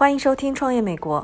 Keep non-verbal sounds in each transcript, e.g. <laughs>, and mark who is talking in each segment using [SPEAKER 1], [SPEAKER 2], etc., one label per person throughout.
[SPEAKER 1] 欢迎收听《创业美国》。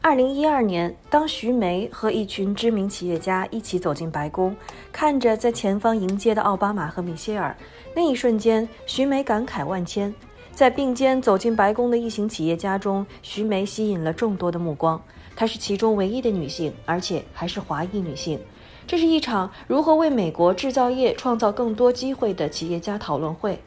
[SPEAKER 1] 二零一二年，当徐梅和一群知名企业家一起走进白宫，看着在前方迎接的奥巴马和米歇尔，那一瞬间，徐梅感慨万千。在并肩走进白宫的一行企业家中，徐梅吸引了众多的目光。她是其中唯一的女性，而且还是华裔女性。这是一场如何为美国制造业创造更多机会的企业家讨论会。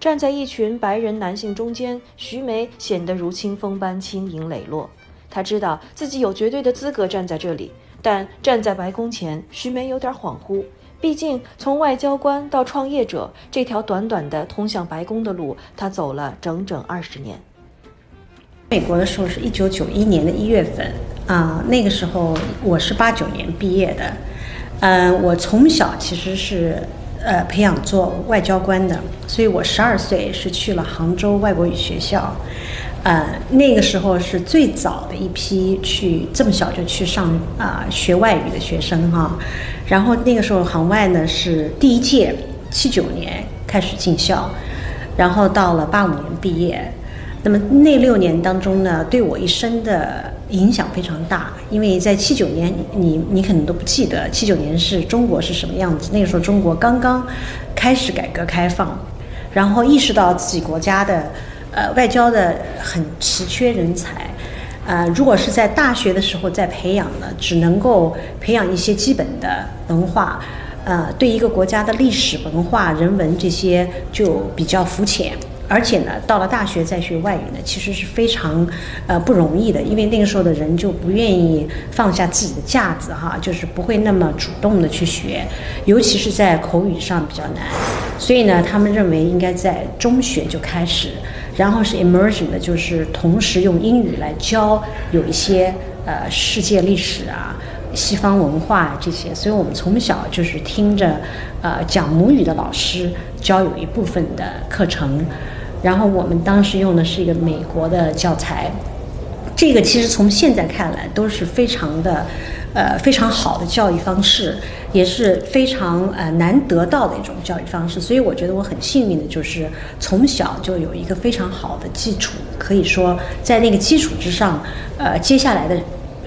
[SPEAKER 1] 站在一群白人男性中间，徐梅显得如清风般轻盈磊落。她知道自己有绝对的资格站在这里，但站在白宫前，徐梅有点恍惚。毕竟，从外交官到创业者这条短短的通向白宫的路，她走了整整二十年。
[SPEAKER 2] 美国的时候是一九九一年的一月份啊，那个时候我是八九年毕业的。嗯，我从小其实是呃培养做外交官的，所以我十二岁是去了杭州外国语学校。呃，那个时候是最早的一批去这么小就去上啊学外语的学生哈，然后那个时候杭外呢是第一届，七九年开始进校，然后到了八五年毕业，那么那六年当中呢，对我一生的影响非常大，因为在七九年，你你可能都不记得七九年是中国是什么样子，那个时候中国刚刚开始改革开放，然后意识到自己国家的。呃，外交的很奇缺人才，呃，如果是在大学的时候在培养呢，只能够培养一些基本的文化，呃，对一个国家的历史文化、人文这些就比较肤浅。而且呢，到了大学再学外语呢，其实是非常呃不容易的，因为那个时候的人就不愿意放下自己的架子哈，就是不会那么主动的去学，尤其是在口语上比较难。所以呢，他们认为应该在中学就开始。然后是 immersion 的，就是同时用英语来教有一些呃世界历史啊、西方文化这些，所以我们从小就是听着呃讲母语的老师教有一部分的课程，然后我们当时用的是一个美国的教材，这个其实从现在看来都是非常的。呃，非常好的教育方式，也是非常呃难得到的一种教育方式。所以我觉得我很幸运的，就是从小就有一个非常好的基础，可以说在那个基础之上，呃，接下来的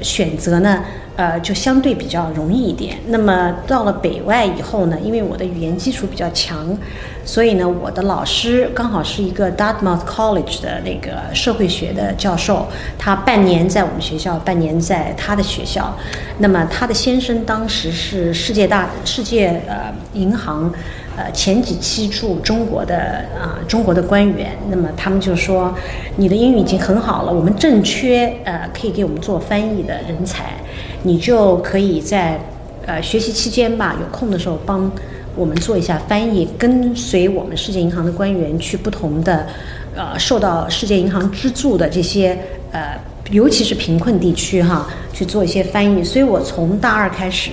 [SPEAKER 2] 选择呢。呃，就相对比较容易一点。那么到了北外以后呢，因为我的语言基础比较强，所以呢，我的老师刚好是一个 Dartmouth College 的那个社会学的教授，他半年在我们学校，半年在他的学校。那么他的先生当时是世界大世界呃银行。呃，前几期驻中国的啊，中国的官员，那么他们就说，你的英语已经很好了，我们正缺呃，可以给我们做翻译的人才，你就可以在呃学习期间吧，有空的时候帮我们做一下翻译，跟随我们世界银行的官员去不同的呃受到世界银行资助的这些呃，尤其是贫困地区哈，去做一些翻译。所以我从大二开始。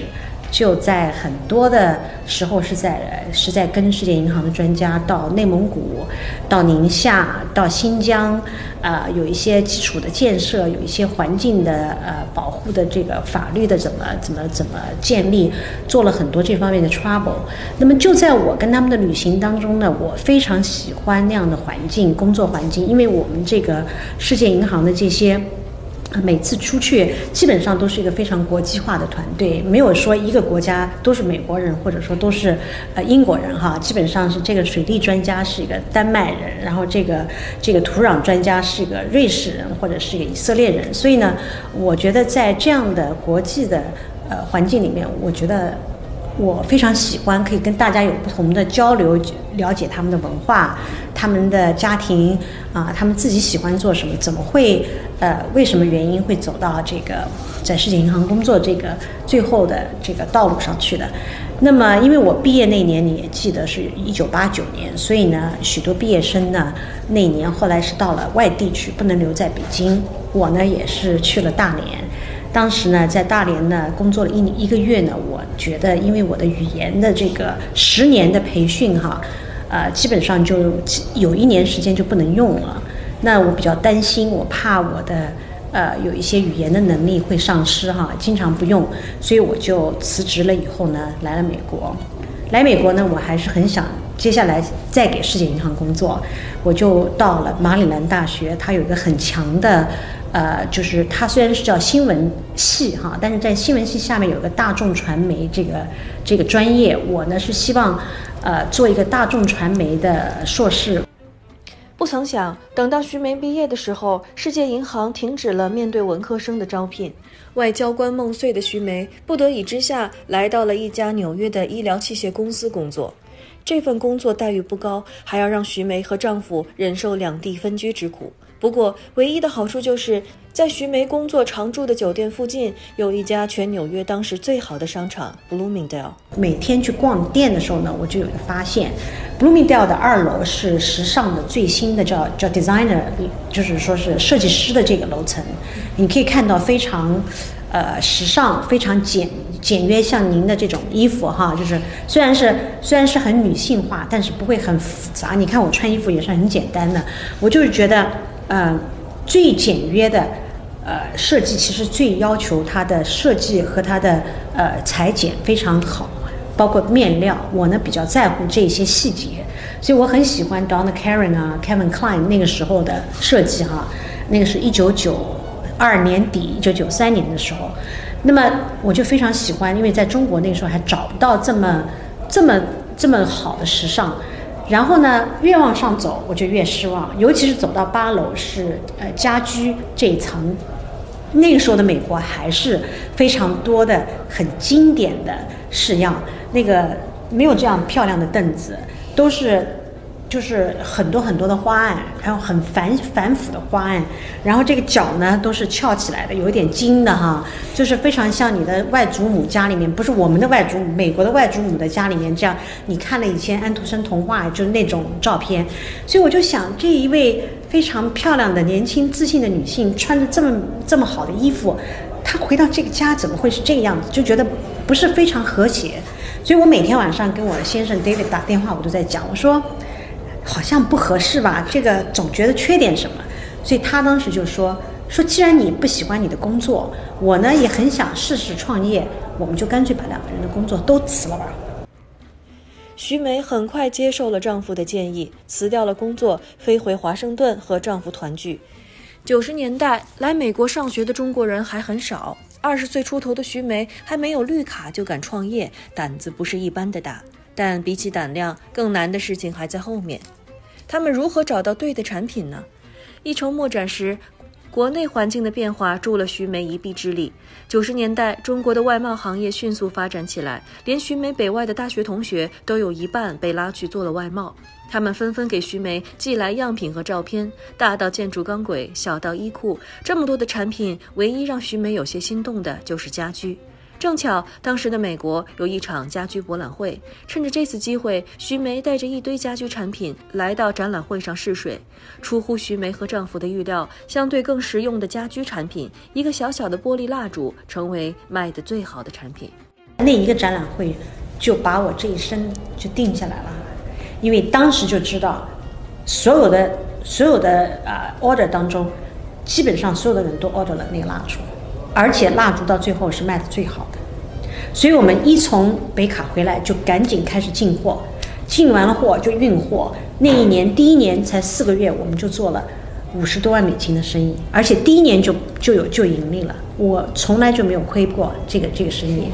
[SPEAKER 2] 就在很多的时候是在是在跟世界银行的专家到内蒙古、到宁夏、到新疆，啊，有一些基础的建设，有一些环境的呃保护的这个法律的怎么怎么怎么建立，做了很多这方面的 trouble。那么就在我跟他们的旅行当中呢，我非常喜欢那样的环境，工作环境，因为我们这个世界银行的这些。每次出去基本上都是一个非常国际化的团队，没有说一个国家都是美国人，或者说都是呃英国人哈。基本上是这个水利专家是一个丹麦人，然后这个这个土壤专家是一个瑞士人或者是一个以色列人。所以呢，我觉得在这样的国际的呃环境里面，我觉得。我非常喜欢可以跟大家有不同的交流，了解他们的文化、他们的家庭啊，他们自己喜欢做什么，怎么会呃，为什么原因会走到这个在世界银行工作这个最后的这个道路上去的？那么，因为我毕业那年你也记得是一九八九年，所以呢，许多毕业生呢那年后来是到了外地去，不能留在北京。我呢也是去了大连。当时呢，在大连呢工作了一一个月呢，我觉得因为我的语言的这个十年的培训哈，呃，基本上就有一年时间就不能用了。那我比较担心，我怕我的呃有一些语言的能力会丧失哈，经常不用，所以我就辞职了以后呢，来了美国。来美国呢，我还是很想接下来再给世界银行工作，我就到了马里兰大学，它有一个很强的。呃，就是它虽然是叫新闻系哈，但是在新闻系下面有个大众传媒这个这个专业，我呢是希望呃做一个大众传媒的硕士。
[SPEAKER 1] 不曾想，等到徐梅毕业的时候，世界银行停止了面对文科生的招聘。外交官梦碎的徐梅，不得已之下，来到了一家纽约的医疗器械公司工作。这份工作待遇不高，还要让徐梅和丈夫忍受两地分居之苦。不过，唯一的好处就是在徐梅工作常住的酒店附近，有一家全纽约当时最好的商场 Bloomingdale。
[SPEAKER 2] 每天去逛店的时候呢，我就有个发现，Bloomingdale 的二楼是时尚的最新的叫叫 designer，就是说是设计师的这个楼层。你可以看到非常，呃，时尚、非常简简约，像您的这种衣服哈，就是虽然是虽然是很女性化，但是不会很复杂。你看我穿衣服也是很简单的，我就是觉得。呃，最简约的呃设计，其实最要求它的设计和它的呃裁剪非常好，包括面料，我呢比较在乎这些细节，所以我很喜欢 Donna Karan 啊，Kevin Klein 那个时候的设计哈，那个是一九九二年底一九九三年的时候，那么我就非常喜欢，因为在中国那个时候还找不到这么这么这么好的时尚。然后呢，越往上走，我就越失望。尤其是走到八楼是呃家居这一层，那个时候的美国还是非常多的很经典的式样，那个没有这样漂亮的凳子，都是。就是很多很多的花案，然后很繁繁复的花案，然后这个脚呢都是翘起来的，有一点筋的哈，就是非常像你的外祖母家里面，不是我们的外祖母，美国的外祖母的家里面这样。你看了以前安徒生童话，就是那种照片，所以我就想，这一位非常漂亮的年轻自信的女性，穿着这么这么好的衣服，她回到这个家怎么会是这个样子？就觉得不是非常和谐。所以我每天晚上跟我的先生 David 打电话，我都在讲，我说。好像不合适吧？这个总觉得缺点什么，所以他当时就说说，既然你不喜欢你的工作，我呢也很想试试创业，我们就干脆把两个人的工作都辞了吧。
[SPEAKER 1] 徐梅很快接受了丈夫的建议，辞掉了工作，飞回华盛顿和丈夫团聚。九十年代来美国上学的中国人还很少，二十岁出头的徐梅还没有绿卡就敢创业，胆子不是一般的大。但比起胆量，更难的事情还在后面。他们如何找到对的产品呢？一筹莫展时，国内环境的变化助了徐梅一臂之力。九十年代，中国的外贸行业迅速发展起来，连徐梅北外的大学同学都有一半被拉去做了外贸。他们纷纷给徐梅寄来样品和照片，大到建筑钢轨，小到衣裤，这么多的产品，唯一让徐梅有些心动的就是家居。正巧当时的美国有一场家居博览会，趁着这次机会，徐梅带着一堆家居产品来到展览会上试水。出乎徐梅和丈夫的预料，相对更实用的家居产品，一个小小的玻璃蜡烛成为卖的最好的产品。
[SPEAKER 2] 那一个展览会就把我这一生就定下来了，因为当时就知道，所有的所有的啊 order 当中，基本上所有的人都 order 了那个蜡烛。而且蜡烛到最后是卖的最好的，所以我们一从北卡回来就赶紧开始进货，进完了货就运货。那一年第一年才四个月，我们就做了五十多万美金的生意，而且第一年就就有就盈利了。我从来就没有亏过这个这个生意。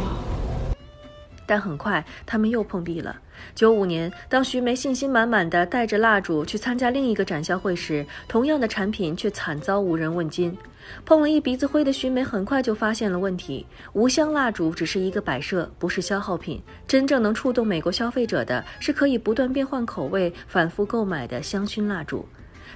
[SPEAKER 1] 但很快他们又碰壁了。九五年，当徐梅信心满满的带着蜡烛去参加另一个展销会时，同样的产品却惨遭无人问津。碰了一鼻子灰的徐梅很快就发现了问题：无香蜡烛只是一个摆设，不是消耗品。真正能触动美国消费者的是可以不断变换口味、反复购买的香薰蜡烛。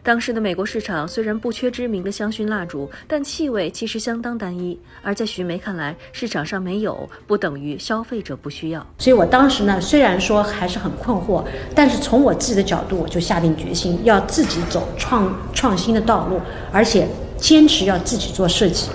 [SPEAKER 1] 当时的美国市场虽然不缺知名的香薰蜡烛，但气味其实相当单一。而在徐梅看来，市场上没有不等于消费者不需要。
[SPEAKER 2] 所以我当时呢，虽然说还是很困惑，但是从我自己的角度，我就下定决心要自己走创创新的道路，而且。坚持要自己做设计，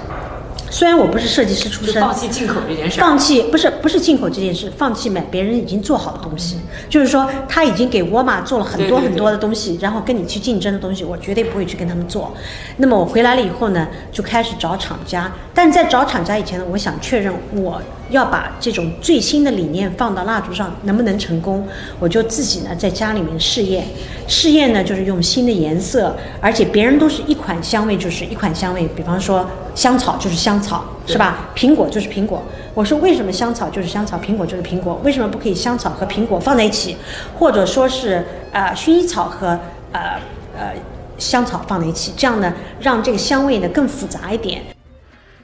[SPEAKER 2] 虽然我不是设计师出身，
[SPEAKER 3] 放弃进口这件事，
[SPEAKER 2] 放弃不是不是进口这件事，放弃买别人已经做好的东西，就是说他已经给沃尔玛做了很多很多的东西，然后跟你去竞争的东西，我绝对不会去跟他们做。那么我回来了以后呢，就开始找厂家，但在找厂家以前呢，我想确认我要把这种最新的理念放到蜡烛上，能不能成功？我就自己呢在家里面试验，试验呢就是用新的颜色，而且别人都是一款香味就是一款香味，比方说香草就是香草，是吧？苹果就是苹果。我说为什么香草就是香草，苹果就是苹果？为什么不可以香草和苹果放在一起，或者说是呃薰衣草和呃呃香草放在一起？这样呢，让这个香味呢更复杂一点。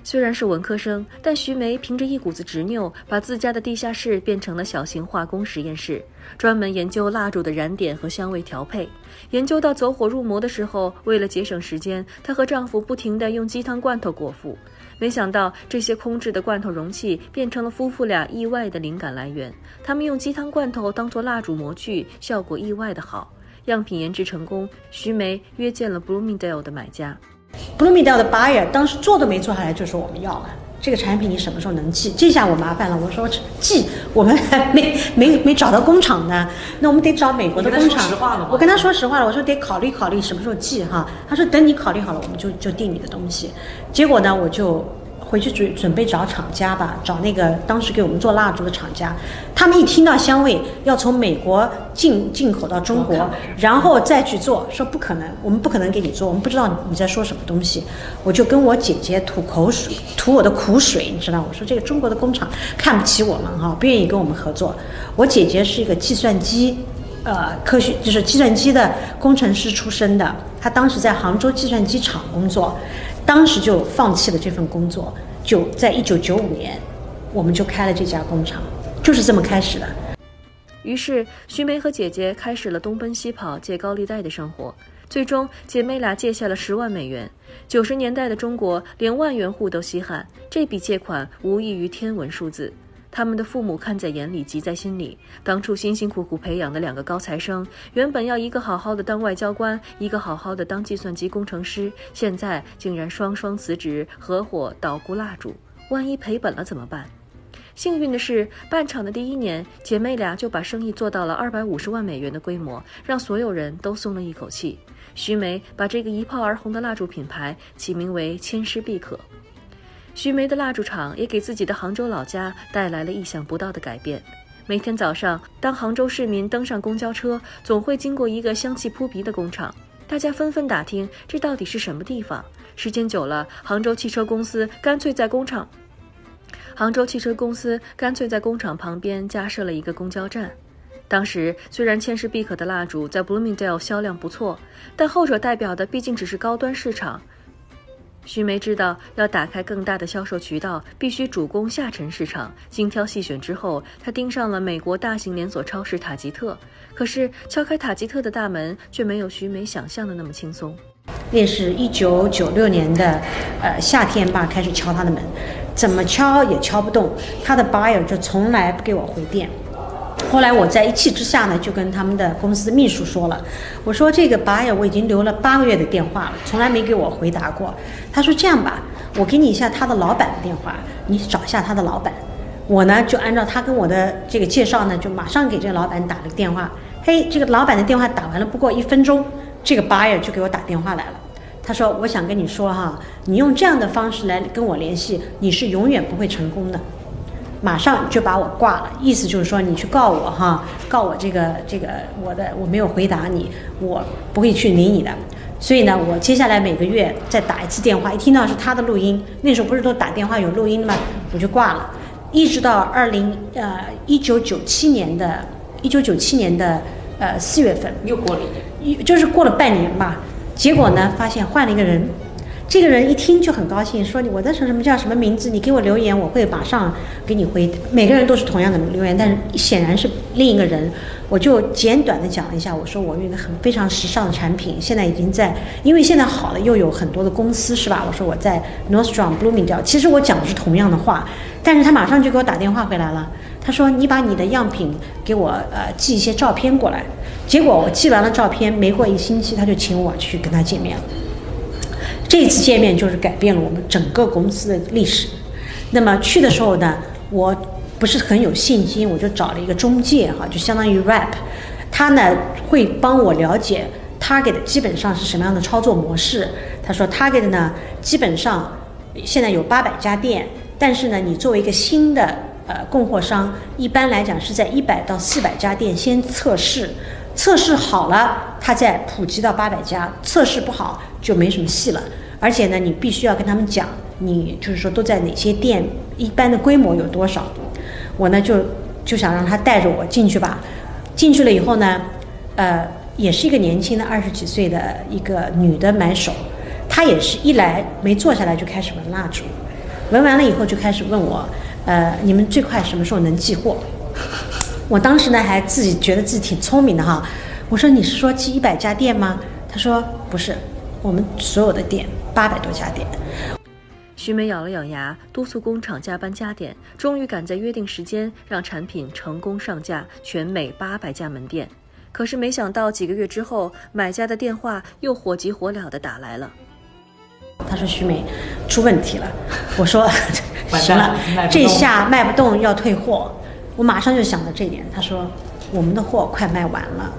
[SPEAKER 1] 虽然是文科生，但徐梅凭着一股子执拗，把自家的地下室变成了小型化工实验室，专门研究蜡烛的燃点和香味调配。研究到走火入魔的时候，为了节省时间，她和丈夫不停地用鸡汤罐头果腹。没想到这些空置的罐头容器变成了夫妇俩意外的灵感来源。他们用鸡汤罐头当做蜡烛模具，效果意外的好。样品研制成功，徐梅约见了 Bloomingdale 的买家。
[SPEAKER 2] 布鲁米德的 buyer 当时做都没做下来就说我们要了这个产品，你什么时候能寄？这下我麻烦了，我说寄，我们还 <laughs> 没没没找到工厂呢，那我们得找美国的工厂。我跟他说实话了，我说得考虑考虑什么时候寄哈。他说等你考虑好了，我们就就订你的东西。结果呢，我就。回去准准备找厂家吧，找那个当时给我们做蜡烛的厂家。他们一听到香味要从美国进进口到中国，然后再去做，说不可能，我们不可能给你做，我们不知道你在说什么东西。我就跟我姐姐吐口水，吐我的苦水，你知道？我说这个中国的工厂看不起我们哈，不愿意跟我们合作。我姐姐是一个计算机，呃，科学就是计算机的工程师出身的，她当时在杭州计算机厂工作。当时就放弃了这份工作，就在一九九五年，我们就开了这家工厂，就是这么开始的。
[SPEAKER 1] 于是，徐梅和姐姐开始了东奔西跑、借高利贷的生活。最终，姐妹俩借下了十万美元。九十年代的中国，连万元户都稀罕，这笔借款无异于天文数字。他们的父母看在眼里，急在心里。当初辛辛苦苦培养的两个高材生，原本要一个好好的当外交官，一个好好的当计算机工程师，现在竟然双双辞职，合伙捣鼓蜡烛。万一赔本了怎么办？幸运的是，办厂的第一年，姐妹俩就把生意做到了二百五十万美元的规模，让所有人都松了一口气。徐梅把这个一炮而红的蜡烛品牌起名为“千诗必可”。徐梅的蜡烛厂也给自己的杭州老家带来了意想不到的改变。每天早上，当杭州市民登上公交车，总会经过一个香气扑鼻的工厂，大家纷纷打听这到底是什么地方。时间久了，杭州汽车公司干脆在工厂，杭州汽车公司干脆在工厂旁边加设了一个公交站。当时虽然千世必可的蜡烛在 Bloomingdale 销量不错，但后者代表的毕竟只是高端市场。徐梅知道，要打开更大的销售渠道，必须主攻下沉市场。精挑细选之后，她盯上了美国大型连锁超市塔吉特。可是，敲开塔吉特的大门，却没有徐梅想象的那么轻松。
[SPEAKER 2] 那是一九九六年的，呃，夏天吧，开始敲他的门，怎么敲也敲不动。他的 buyer 就从来不给我回电。后来我在一气之下呢，就跟他们的公司秘书说了，我说这个 buyer 我已经留了八个月的电话了，从来没给我回答过。他说这样吧，我给你一下他的老板的电话，你找一下他的老板。我呢就按照他跟我的这个介绍呢，就马上给这个老板打了个电话。嘿，这个老板的电话打完了，不过一分钟，这个 buyer 就给我打电话来了。他说我想跟你说哈，你用这样的方式来跟我联系，你是永远不会成功的。马上就把我挂了，意思就是说你去告我哈，告我这个这个我的我没有回答你，我不会去理你的。所以呢，我接下来每个月再打一次电话，一听到是他的录音，那时候不是都打电话有录音的吗？我就挂了，一直到二零呃一九九七年的，一九九七年的呃四月份，
[SPEAKER 3] 又过了
[SPEAKER 2] 一年，就是过了半年吧。结果呢，发现换了一个人。这个人一听就很高兴，说你我的什么什么叫什么名字？你给我留言，我会马上给你回。每个人都是同样的留言，但是显然是另一个人。我就简短的讲了一下，我说我有一个很非常时尚的产品，现在已经在，因为现在好了又有很多的公司是吧？我说我在 Nordstrom、Bloomingdale，其实我讲的是同样的话，但是他马上就给我打电话回来了，他说你把你的样品给我呃寄一些照片过来。结果我寄完了照片，没过一星期他就请我去跟他见面了。这次见面就是改变了我们整个公司的历史。那么去的时候呢，我不是很有信心，我就找了一个中介哈，就相当于 rap，他呢会帮我了解 target 基本上是什么样的操作模式。他说 target 呢基本上现在有八百家店，但是呢你作为一个新的呃供货商，一般来讲是在一百到四百家店先测试，测试好了，它再普及到八百家，测试不好就没什么戏了。而且呢，你必须要跟他们讲，你就是说都在哪些店，一般的规模有多少。我呢就就想让他带着我进去吧。进去了以后呢，呃，也是一个年轻的二十几岁的一个女的买手，她也是一来没坐下来就开始闻蜡烛，闻完了以后就开始问我，呃，你们最快什么时候能寄货？我当时呢还自己觉得自己挺聪明的哈，我说你是说寄一百家店吗？他说不是，我们所有的店。八百多家店，
[SPEAKER 1] 徐梅咬了咬牙，督促工厂加班加点，终于赶在约定时间让产品成功上架全美八百家门店。可是没想到几个月之后，买家的电话又火急火燎地打来了。
[SPEAKER 2] 他说：“徐梅，出问题了。”我说：“ <laughs> 行了，这下卖不动要退货。”我马上就想到这点。他说：“我们的货快卖完了。”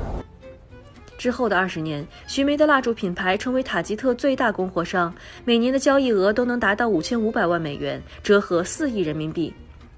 [SPEAKER 1] 之后的二十年，徐梅的蜡烛品牌成为塔吉特最大供货商，每年的交易额都能达到五千五百万美元，折合四亿人民币。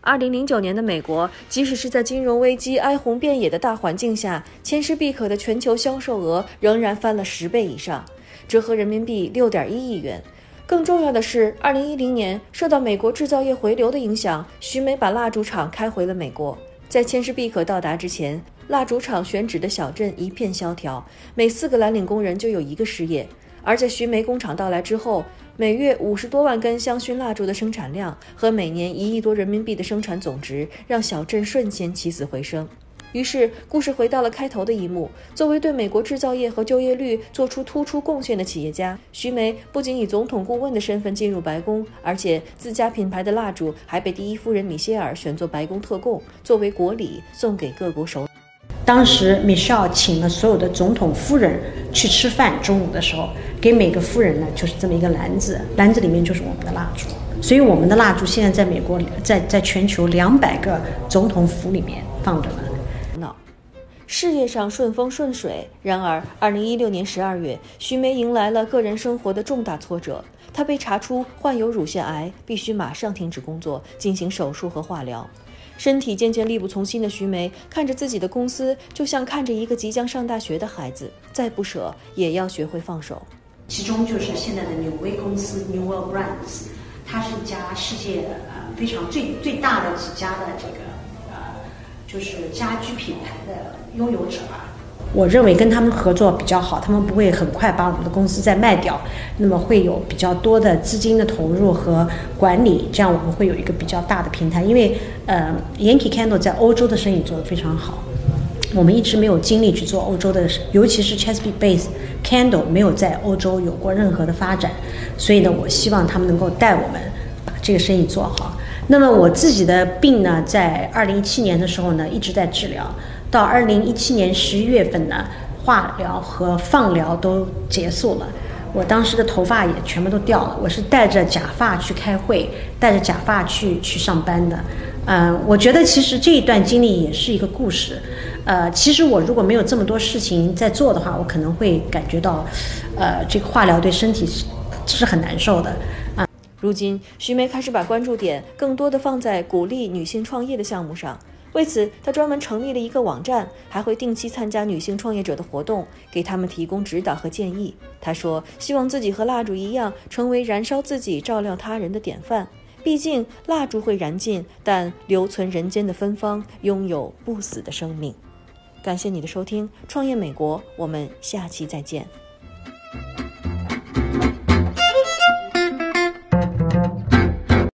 [SPEAKER 1] 二零零九年的美国，即使是在金融危机哀鸿遍野的大环境下，千诗必可的全球销售额仍然翻了十倍以上，折合人民币六点一亿元。更重要的是，二零一零年受到美国制造业回流的影响，徐梅把蜡烛厂开回了美国。在千诗必可到达之前。蜡烛厂选址的小镇一片萧条，每四个蓝领工人就有一个失业。而在徐梅工厂到来之后，每月五十多万根香薰蜡烛的生产量和每年一亿多人民币的生产总值，让小镇瞬间起死回生。于是，故事回到了开头的一幕。作为对美国制造业和就业率做出突出贡献的企业家，徐梅不仅以总统顾问的身份进入白宫，而且自家品牌的蜡烛还被第一夫人米歇尔选作白宫特供，作为国礼送给各国首。
[SPEAKER 2] 当时米歇尔请了所有的总统夫人去吃饭。中午的时候，给每个夫人呢，就是这么一个篮子，篮子里面就是我们的蜡烛。所以，我们的蜡烛现在在美国，在在全球两百个总统府里面放着呢。
[SPEAKER 1] 事业上顺风顺水，然而，二零一六年十二月，徐梅迎来了个人生活的重大挫折。她被查出患有乳腺癌，必须马上停止工作，进行手术和化疗。身体渐渐力不从心的徐梅，看着自己的公司，就像看着一个即将上大学的孩子，再不舍也要学会放手。
[SPEAKER 2] 其中就是现在的纽威公司 New World Brands，它是一家世界呃非常最最大的几家的这个呃就是家居品牌的拥有者吧。我认为跟他们合作比较好，他们不会很快把我们的公司再卖掉，那么会有比较多的资金的投入和管理，这样我们会有一个比较大的平台。因为呃，Yankee Candle 在欧洲的生意做得非常好，我们一直没有精力去做欧洲的，尤其是 Chesapeake Base Candle 没有在欧洲有过任何的发展，所以呢，我希望他们能够带我们把这个生意做好。那么我自己的病呢，在二零一七年的时候呢，一直在治疗。到二零一七年十一月份呢，化疗和放疗都结束了，我当时的头发也全部都掉了。我是戴着假发去开会，戴着假发去去上班的。嗯，我觉得其实这一段经历也是一个故事。呃，其实我如果没有这么多事情在做的话，我可能会感觉到，呃，这个化疗对身体是是很难受的。啊，
[SPEAKER 1] 如今徐梅开始把关注点更多的放在鼓励女性创业的项目上。为此，他专门成立了一个网站，还会定期参加女性创业者的活动，给他们提供指导和建议。他说：“希望自己和蜡烛一样，成为燃烧自己、照亮他人的典范。毕竟，蜡烛会燃尽，但留存人间的芬芳，拥有不死的生命。”感谢你的收听，《创业美国》，我们下期再见。